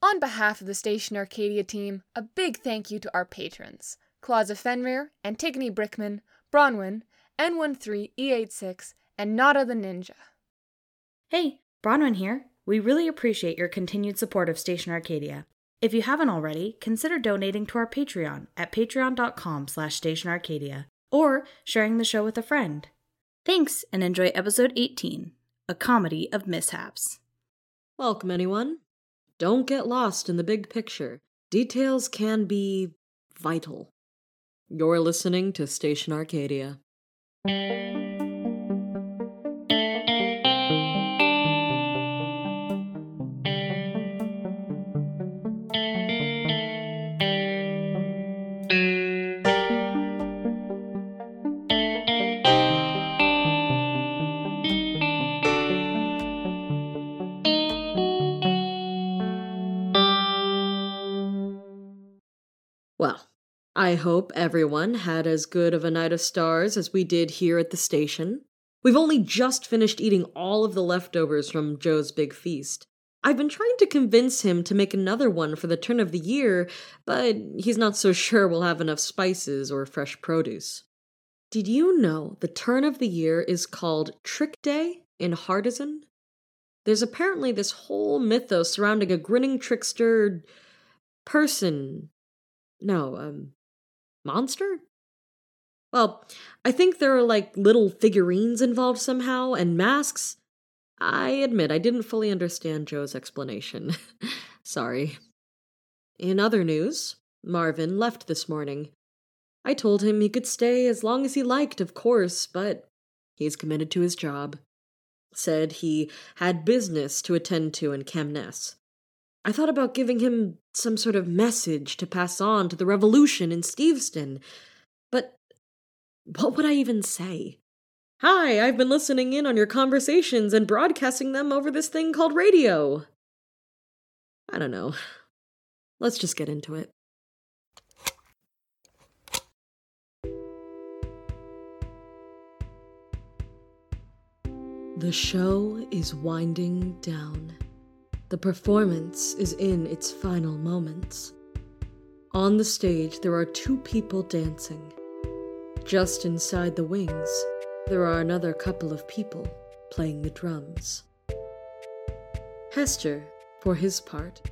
On behalf of the Station Arcadia team, a big thank you to our patrons Claus of Fenrir, Antigone Brickman, Bronwyn, N13E86, and Nada the Ninja. Hey, Bronwyn here. We really appreciate your continued support of Station Arcadia. If you haven't already, consider donating to our Patreon at patreon.com slash stationarcadia or sharing the show with a friend. Thanks, and enjoy episode 18, a comedy of mishaps. Welcome, anyone. Don't get lost in the big picture. Details can be vital. You're listening to Station Arcadia. I hope everyone had as good of a night of stars as we did here at the station. We've only just finished eating all of the leftovers from Joe's big feast. I've been trying to convince him to make another one for the turn of the year, but he's not so sure we'll have enough spices or fresh produce. Did you know the turn of the year is called Trick Day in Hardizan? There's apparently this whole mythos surrounding a grinning trickster person. No, um, monster? Well, I think there are like little figurines involved somehow and masks. I admit I didn't fully understand Joe's explanation. Sorry. In other news, Marvin left this morning. I told him he could stay as long as he liked, of course, but he's committed to his job. Said he had business to attend to in Chemness. I thought about giving him some sort of message to pass on to the revolution in Steveston, but what would I even say? Hi, I've been listening in on your conversations and broadcasting them over this thing called radio. I don't know. Let's just get into it. The show is winding down. The performance is in its final moments. On the stage, there are two people dancing. Just inside the wings, there are another couple of people playing the drums. Hester, for his part,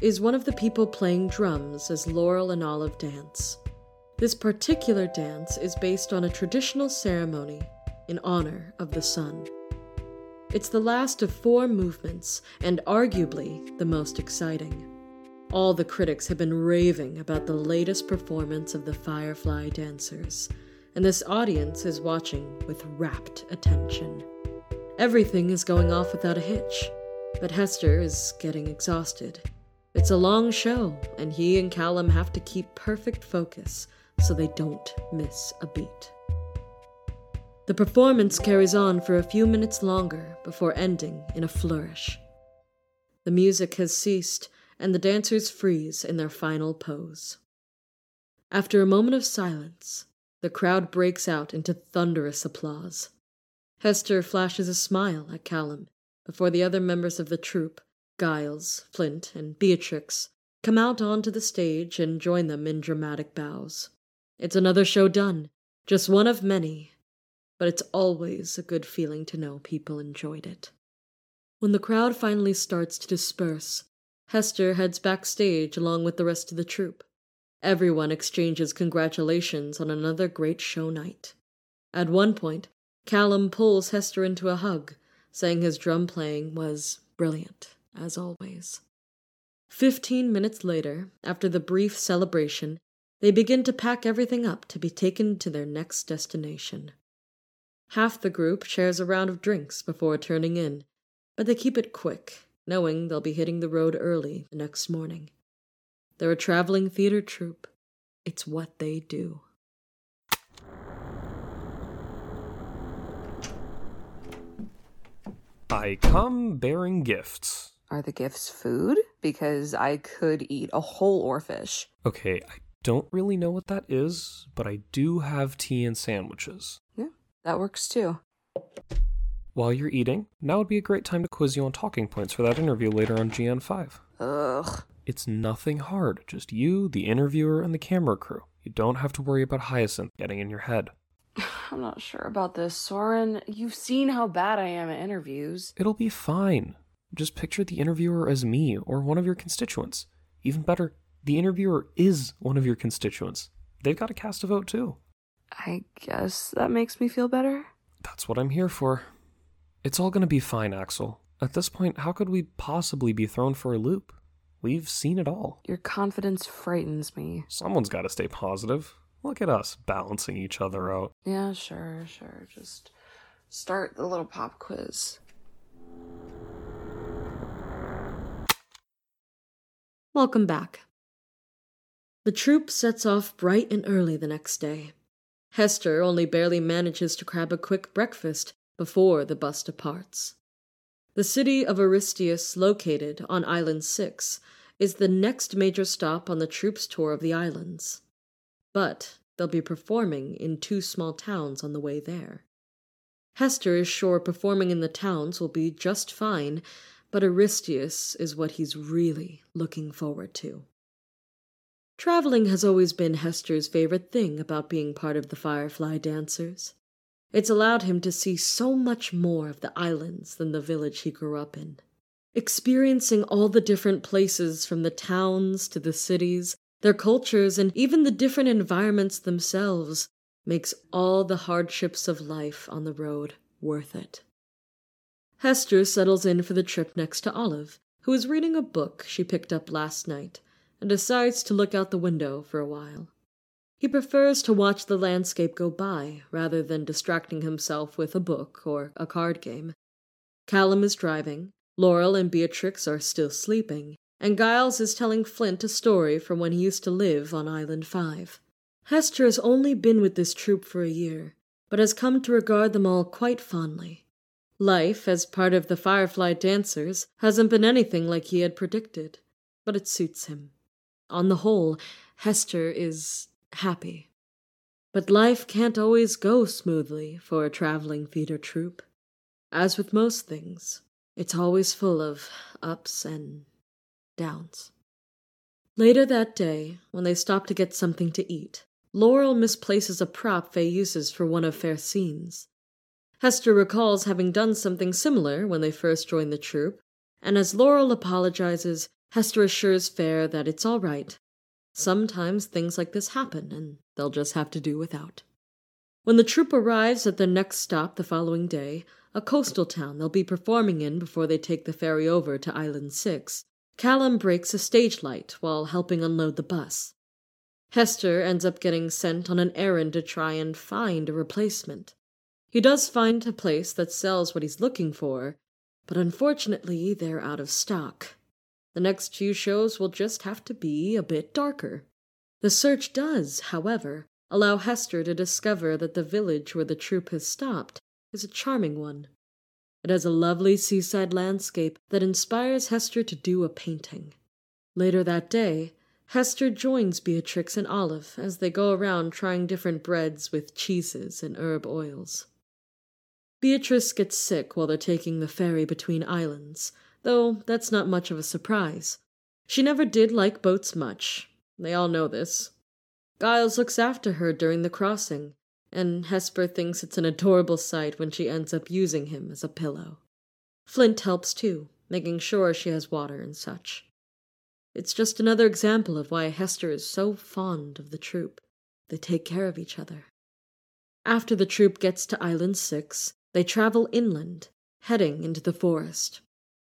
is one of the people playing drums as Laurel and Olive dance. This particular dance is based on a traditional ceremony in honor of the sun. It's the last of four movements, and arguably the most exciting. All the critics have been raving about the latest performance of the Firefly Dancers, and this audience is watching with rapt attention. Everything is going off without a hitch, but Hester is getting exhausted. It's a long show, and he and Callum have to keep perfect focus so they don't miss a beat. The performance carries on for a few minutes longer before ending in a flourish. The music has ceased, and the dancers freeze in their final pose. After a moment of silence, the crowd breaks out into thunderous applause. Hester flashes a smile at Callum before the other members of the troupe, Giles, Flint, and Beatrix, come out onto the stage and join them in dramatic bows. It's another show done, just one of many, but it's always a good feeling to know people enjoyed it. When the crowd finally starts to disperse, Hester heads backstage along with the rest of the troupe. Everyone exchanges congratulations on another great show night. At one point, Callum pulls Hester into a hug, saying his drum playing was brilliant, as always. Fifteen minutes later, after the brief celebration, they begin to pack everything up to be taken to their next destination. Half the group shares a round of drinks before turning in, but they keep it quick, knowing they'll be hitting the road early the next morning. They're a traveling theater troupe. It's what they do. I come bearing gifts. Are the gifts food? Because I could eat a whole oarfish. Okay, I don't really know what that is, but I do have tea and sandwiches. Yeah, that works too. While you're eating, now would be a great time to quiz you on talking points for that interview later on GN5. Ugh. It's nothing hard, just you, the interviewer, and the camera crew. You don't have to worry about Hyacinth getting in your head. I'm not sure about this, Soren. You've seen how bad I am at interviews. It'll be fine. Just picture the interviewer as me or one of your constituents. Even better, the interviewer is one of your constituents. They've got to cast a vote too. I guess that makes me feel better. That's what I'm here for. It's all gonna be fine, Axel. At this point, how could we possibly be thrown for a loop? We've seen it all. Your confidence frightens me. Someone's gotta stay positive. Look at us balancing each other out. Yeah, sure, sure. Just start the little pop quiz. Welcome back. The troupe sets off bright and early the next day. Hester only barely manages to grab a quick breakfast before the bus departs. The city of Aristius, located on Island 6, is the next major stop on the troupe's tour of the islands. But they'll be performing in two small towns on the way there. Hester is sure performing in the towns will be just fine, but Aristius is what he's really looking forward to. Traveling has always been Hester's favorite thing about being part of the Firefly Dancers. It's allowed him to see so much more of the islands than the village he grew up in. Experiencing all the different places from the towns to the cities, their cultures, and even the different environments themselves makes all the hardships of life on the road worth it. Hester settles in for the trip next to Olive, who is reading a book she picked up last night and decides to look out the window for a while. He prefers to watch the landscape go by rather than distracting himself with a book or a card game. Callum is driving, Laurel and Beatrix are still sleeping, and Giles is telling Flint a story from when he used to live on Island 5. Hester has only been with this troupe for a year, but has come to regard them all quite fondly. Life, as part of the Firefly Dancers, hasn't been anything like he had predicted, but it suits him. On the whole, Hester is happy. But life can't always go smoothly for a traveling theater troupe. As with most things, it's always full of ups and downs. Later that day, when they stop to get something to eat, Laurel misplaces a prop Faye uses for one of Fair's scenes. Hester recalls having done something similar when they first joined the troupe, and as Laurel apologizes, Hester assures Fair that it's all right. Sometimes things like this happen, and they'll just have to do without. When the troupe arrives at their next stop the following day, a coastal town they'll be performing in before they take the ferry over to Island 6, Callum breaks a stage light while helping unload the bus. Hester ends up getting sent on an errand to try and find a replacement. He does find a place that sells what he's looking for, but unfortunately they're out of stock. The next few shows will just have to be a bit darker. The search does, however, allow Hester to discover that the village where the troupe has stopped is a charming one. It has a lovely seaside landscape that inspires Hester to do a painting. Later that day, Hester joins Beatrix and Olive as they go around trying different breads with cheeses and herb oils. Beatrix gets sick while they're taking the ferry between islands, though that's not much of a surprise. She never did like boats much. They all know this. Giles looks after her during the crossing, and Hester thinks it's an adorable sight when she ends up using him as a pillow. Flint helps too, making sure she has water and such. It's just another example of why Hester is so fond of the troupe. They take care of each other. After the troupe gets to Island 6, they travel inland, heading into the forest.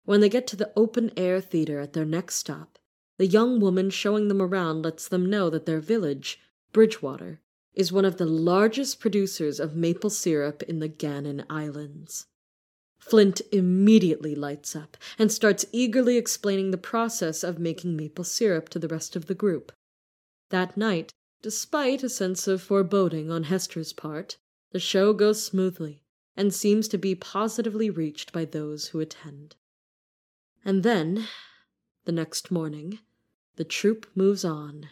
When they get to the open air theater at their next stop, the young woman showing them around lets them know that their village, Bridgewater, is one of the largest producers of maple syrup in the Gannon Islands. Flint immediately lights up and starts eagerly explaining the process of making maple syrup to the rest of the group. That night, despite a sense of foreboding on Hester's part, the show goes smoothly and seems to be positively reached by those who attend. And then, the next morning, the troupe moves on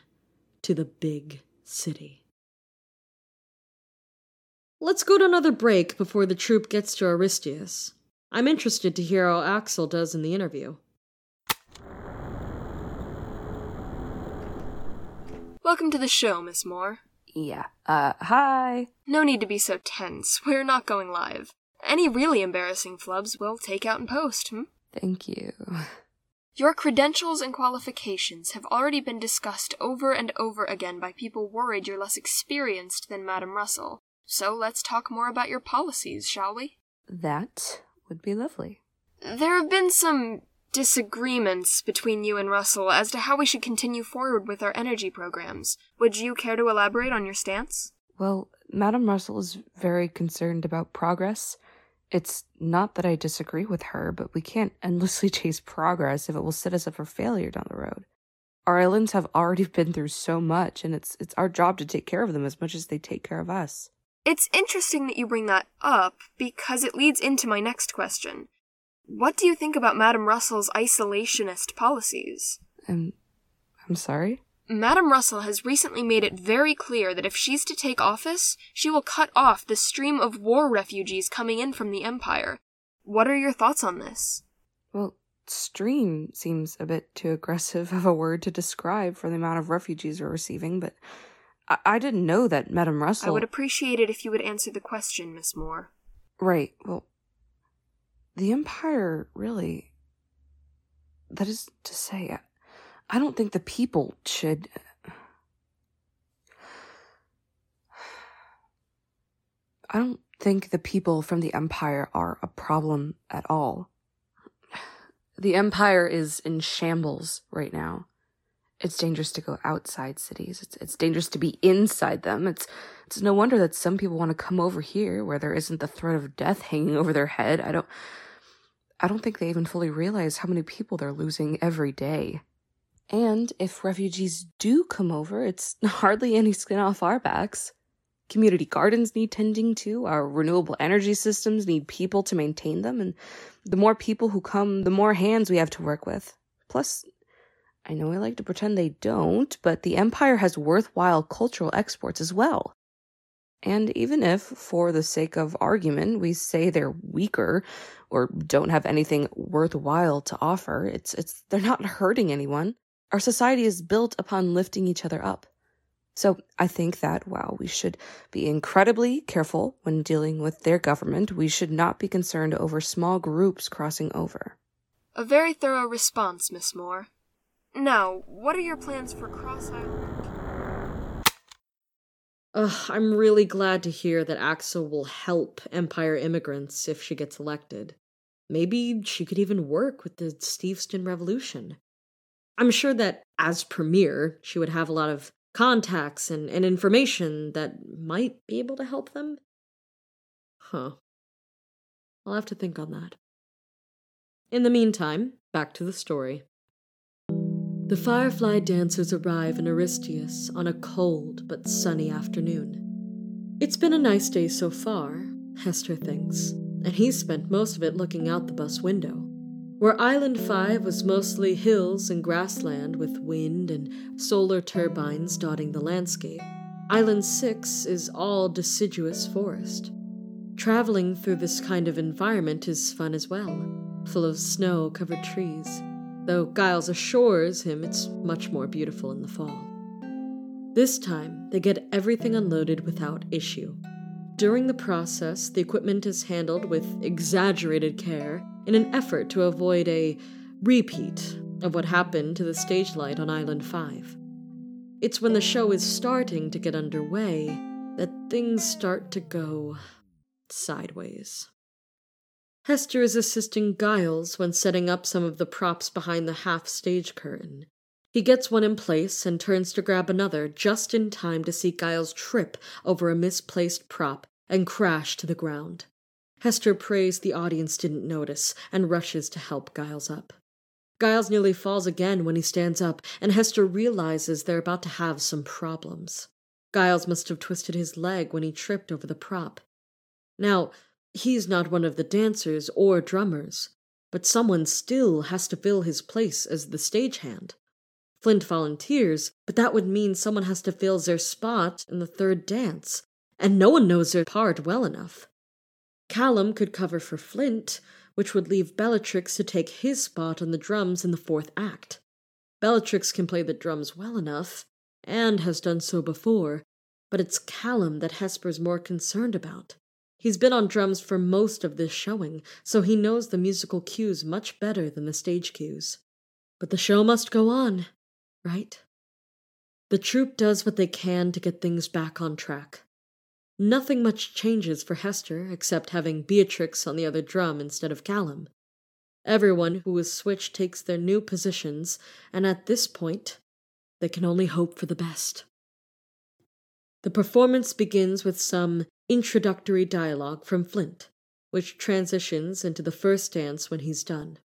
to the big city. Let's go to another break before the troupe gets to Aristeus. I'm interested to hear how Axel does in the interview. Welcome to the show, Miss Moore. Yeah. Uh, hi. No need to be so tense. We're not going live. Any really embarrassing flubs we'll take out in post, hmm? Thank you. Your credentials and qualifications have already been discussed over and over again by people worried you're less experienced than Madam Russell. So let's talk more about your policies, shall we? That would be lovely. There have been some disagreements between you and Russell as to how we should continue forward with our energy programs. Would you care to elaborate on your stance? Well, Madam Russell is very concerned about progress. It's not that I disagree with her, but we can't endlessly chase progress if it will set us up for failure down the road. Our islands have already been through so much, and it's it's our job to take care of them as much as they take care of us. It's interesting that you bring that up because it leads into my next question. What do you think about Madam Russell's isolationist policies? Um, I'm sorry? Madam Russell has recently made it very clear that if she's to take office, she will cut off the stream of war refugees coming in from the Empire. What are your thoughts on this? Well, stream seems a bit too aggressive of a word to describe for the amount of refugees we're receiving, but I, I didn't know that Madam Russell. I would appreciate it if you would answer the question, Miss Moore. Right, well, the Empire really. That is to say, I don't think the people should. I don't think the people from the Empire are a problem at all. The Empire is in shambles right now. It's dangerous to go outside cities. It's it's dangerous to be inside them. It's it's no wonder that some people want to come over here where there isn't the threat of death hanging over their head. I don't I don't think they even fully realize how many people they're losing every day. And if refugees do come over, it's hardly any skin off our backs. Community gardens need tending to, our renewable energy systems need people to maintain them, and the more people who come, the more hands we have to work with. Plus, I know I like to pretend they don't, but the Empire has worthwhile cultural exports as well. And even if, for the sake of argument, we say they're weaker or don't have anything worthwhile to offer, it's, it's, they're not hurting anyone. Our society is built upon lifting each other up. So I think that while we should be incredibly careful when dealing with their government, we should not be concerned over small groups crossing over. A very thorough response, Miss Moore. Now, what are your plans for Cross Island? Ugh, I'm really glad to hear that Axel will help Empire immigrants if she gets elected. Maybe she could even work with the Steveston Revolution. I'm sure that as Premier, she would have a lot of contacts and, and information that might be able to help them. Huh. I'll have to think on that. In the meantime, back to the story. The Firefly dancers arrive in Aristius on a cold but sunny afternoon. It's been a nice day so far, Hester thinks, and he's spent most of it looking out the bus window. Where Island 5 was mostly hills and grassland with wind and solar turbines dotting the landscape, Island 6 is all deciduous forest. Traveling through this kind of environment is fun as well, full of snow covered trees, though Giles assures him it's much more beautiful in the fall. This time, they get everything unloaded without issue. During the process, the equipment is handled with exaggerated care in an effort to avoid a repeat of what happened to the stage light on Island 5. It's when the show is starting to get underway that things start to go sideways. Hester is assisting Giles when setting up some of the props behind the half stage curtain. He gets one in place and turns to grab another just in time to see Giles trip over a misplaced prop and crash to the ground. Hester prays the audience didn't notice and rushes to help Giles up. Giles nearly falls again when he stands up, and Hester realizes they're about to have some problems. Giles must have twisted his leg when he tripped over the prop. Now, he's not one of the dancers or drummers, but someone still has to fill his place as the stagehand. Flint volunteers, but that would mean someone has to fill their spot in the third dance, and no one knows their part well enough. Callum could cover for Flint, which would leave Beatrix to take his spot on the drums in the fourth act. Beatrix can play the drums well enough, and has done so before, but it's Callum that Hester's more concerned about. He's been on drums for most of this showing, so he knows the musical cues much better than the stage cues. But the show must go on, right? The troupe does what they can to get things back on track. Nothing much changes for Hester except having Beatrix on the other drum instead of Callum. Everyone who is switched takes their new positions, and at this point, they can only hope for the best. The performance begins with some introductory dialogue from Flint, which transitions into the first dance when he's done.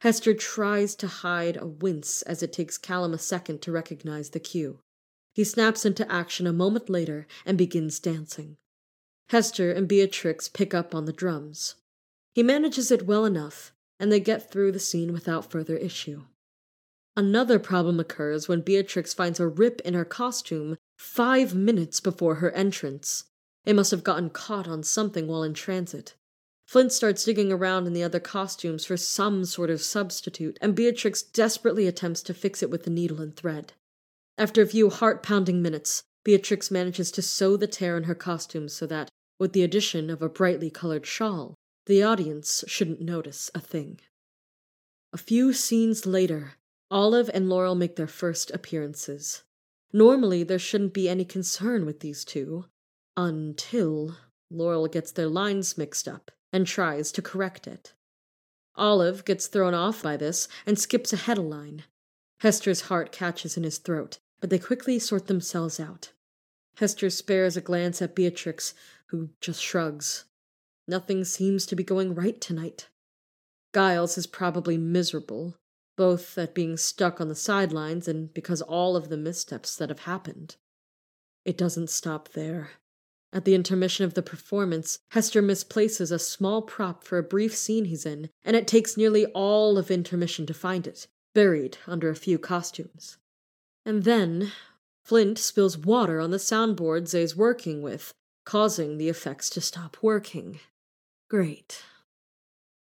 Hester tries to hide a wince as it takes Callum a second to recognize the cue. He snaps into action a moment later and begins dancing. Hester and Beatrix pick up on the drums. He manages it well enough, and they get through the scene without further issue. Another problem occurs when Beatrix finds a rip in her costume five minutes before her entrance. It must have gotten caught on something while in transit. Flint starts digging around in the other costumes for some sort of substitute, and Beatrix desperately attempts to fix it with the needle and thread. After a few heart pounding minutes, Beatrix manages to sew the tear in her costume so that, with the addition of a brightly colored shawl, the audience shouldn't notice a thing. A few scenes later, Olive and Laurel make their first appearances. Normally, there shouldn't be any concern with these two, until Laurel gets their lines mixed up and tries to correct it. Olive gets thrown off by this and skips ahead a line. Hester's heart catches in his throat, but they quickly sort themselves out. Hester spares a glance at Beatrix, who just shrugs. Nothing seems to be going right tonight. Giles is probably miserable, both at being stuck on the sidelines and because all of the missteps that have happened. It doesn't stop there. At the intermission of the performance, Hester misplaces a small prop for a brief scene he's in, and it takes nearly all of intermission to find it, buried under a few costumes. And then, Flint spills water on the soundboard Zay's working with, causing the effects to stop working. Great.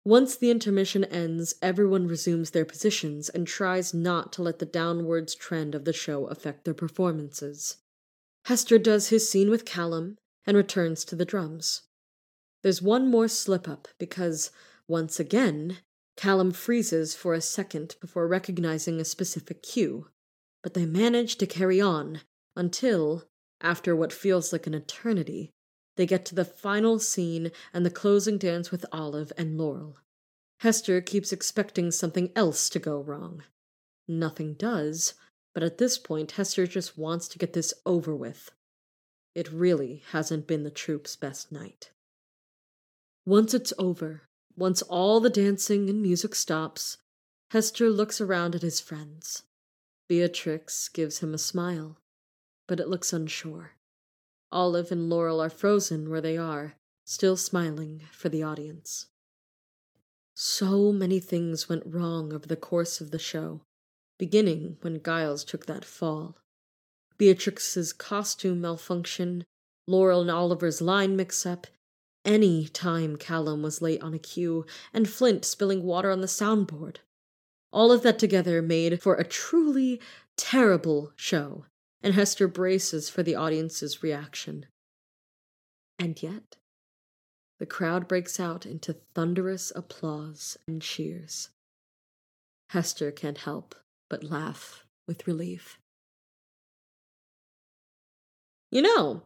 Once the intermission ends, everyone resumes their positions and tries not to let the downwards trend of the show affect their performances. Hester does his scene with Callum, and returns to the drums. There's one more slip up because, once again, Callum freezes for a second before recognizing a specific cue, but they manage to carry on until, after what feels like an eternity, they get to the final scene and the closing dance with Olive and Laurel. Hester keeps expecting something else to go wrong. Nothing does, but at this point, Hester just wants to get this over with. It really hasn't been the troupe's best night. Once it's over, once all the dancing and music stops, Hester looks around at his friends. Beatrix gives him a smile, but it looks unsure. Olive and Laurel are frozen where they are, still smiling for the audience. So many things went wrong over the course of the show, beginning when Giles took that fall. Beatrix's costume malfunction, Laurel and Olive's line mix up, any time Callum was late on a cue, and Flint spilling water on the soundboard. All of that together made for a truly terrible show, and Hester braces for the audience's reaction. And yet, the crowd breaks out into thunderous applause and cheers. Hester can't help but laugh with relief. You know,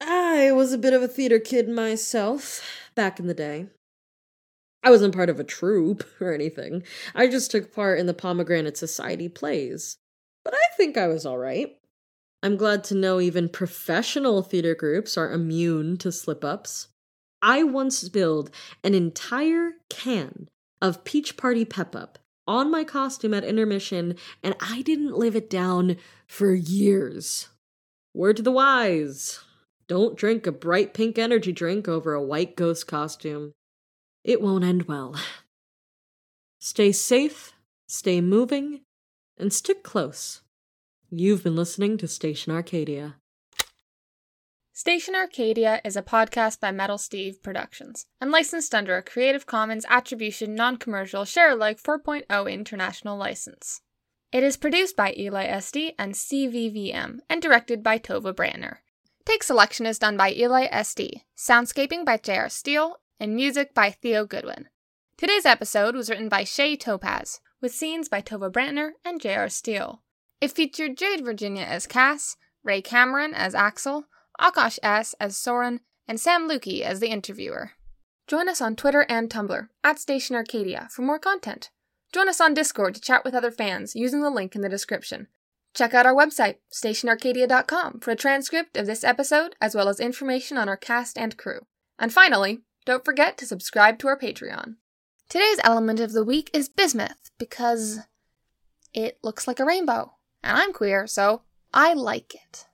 I was a bit of a theater kid myself back in the day. I wasn't part of a troupe or anything. I just took part in the Pomegranate Society plays. But I think I was alright. I'm glad to know even professional theater groups are immune to slip ups. I once spilled an entire can of Peach Party Pep Up on my costume at intermission, and I didn't live it down for years. Word to the wise don't drink a bright pink energy drink over a white ghost costume. It won't end well. Stay safe, stay moving, and stick close. You've been listening to Station Arcadia. Station Arcadia is a podcast by Metal Steve Productions and licensed under a Creative Commons Attribution Non Commercial Share Alike 4.0 International License. It is produced by Eli SD and CVVM and directed by Tova Brandner. Take selection is done by Eli SD, soundscaping by J.R. Steele, and music by Theo Goodwin. Today's episode was written by Shay Topaz, with scenes by Tova Brantner and J.R. Steele. It featured Jade Virginia as Cass, Ray Cameron as Axel, Akash S. as Soren, and Sam Lukey as the interviewer. Join us on Twitter and Tumblr at Station Arcadia for more content. Join us on Discord to chat with other fans using the link in the description. Check out our website, stationarcadia.com, for a transcript of this episode as well as information on our cast and crew. And finally, don't forget to subscribe to our Patreon. Today's element of the week is bismuth because it looks like a rainbow, and I'm queer, so I like it.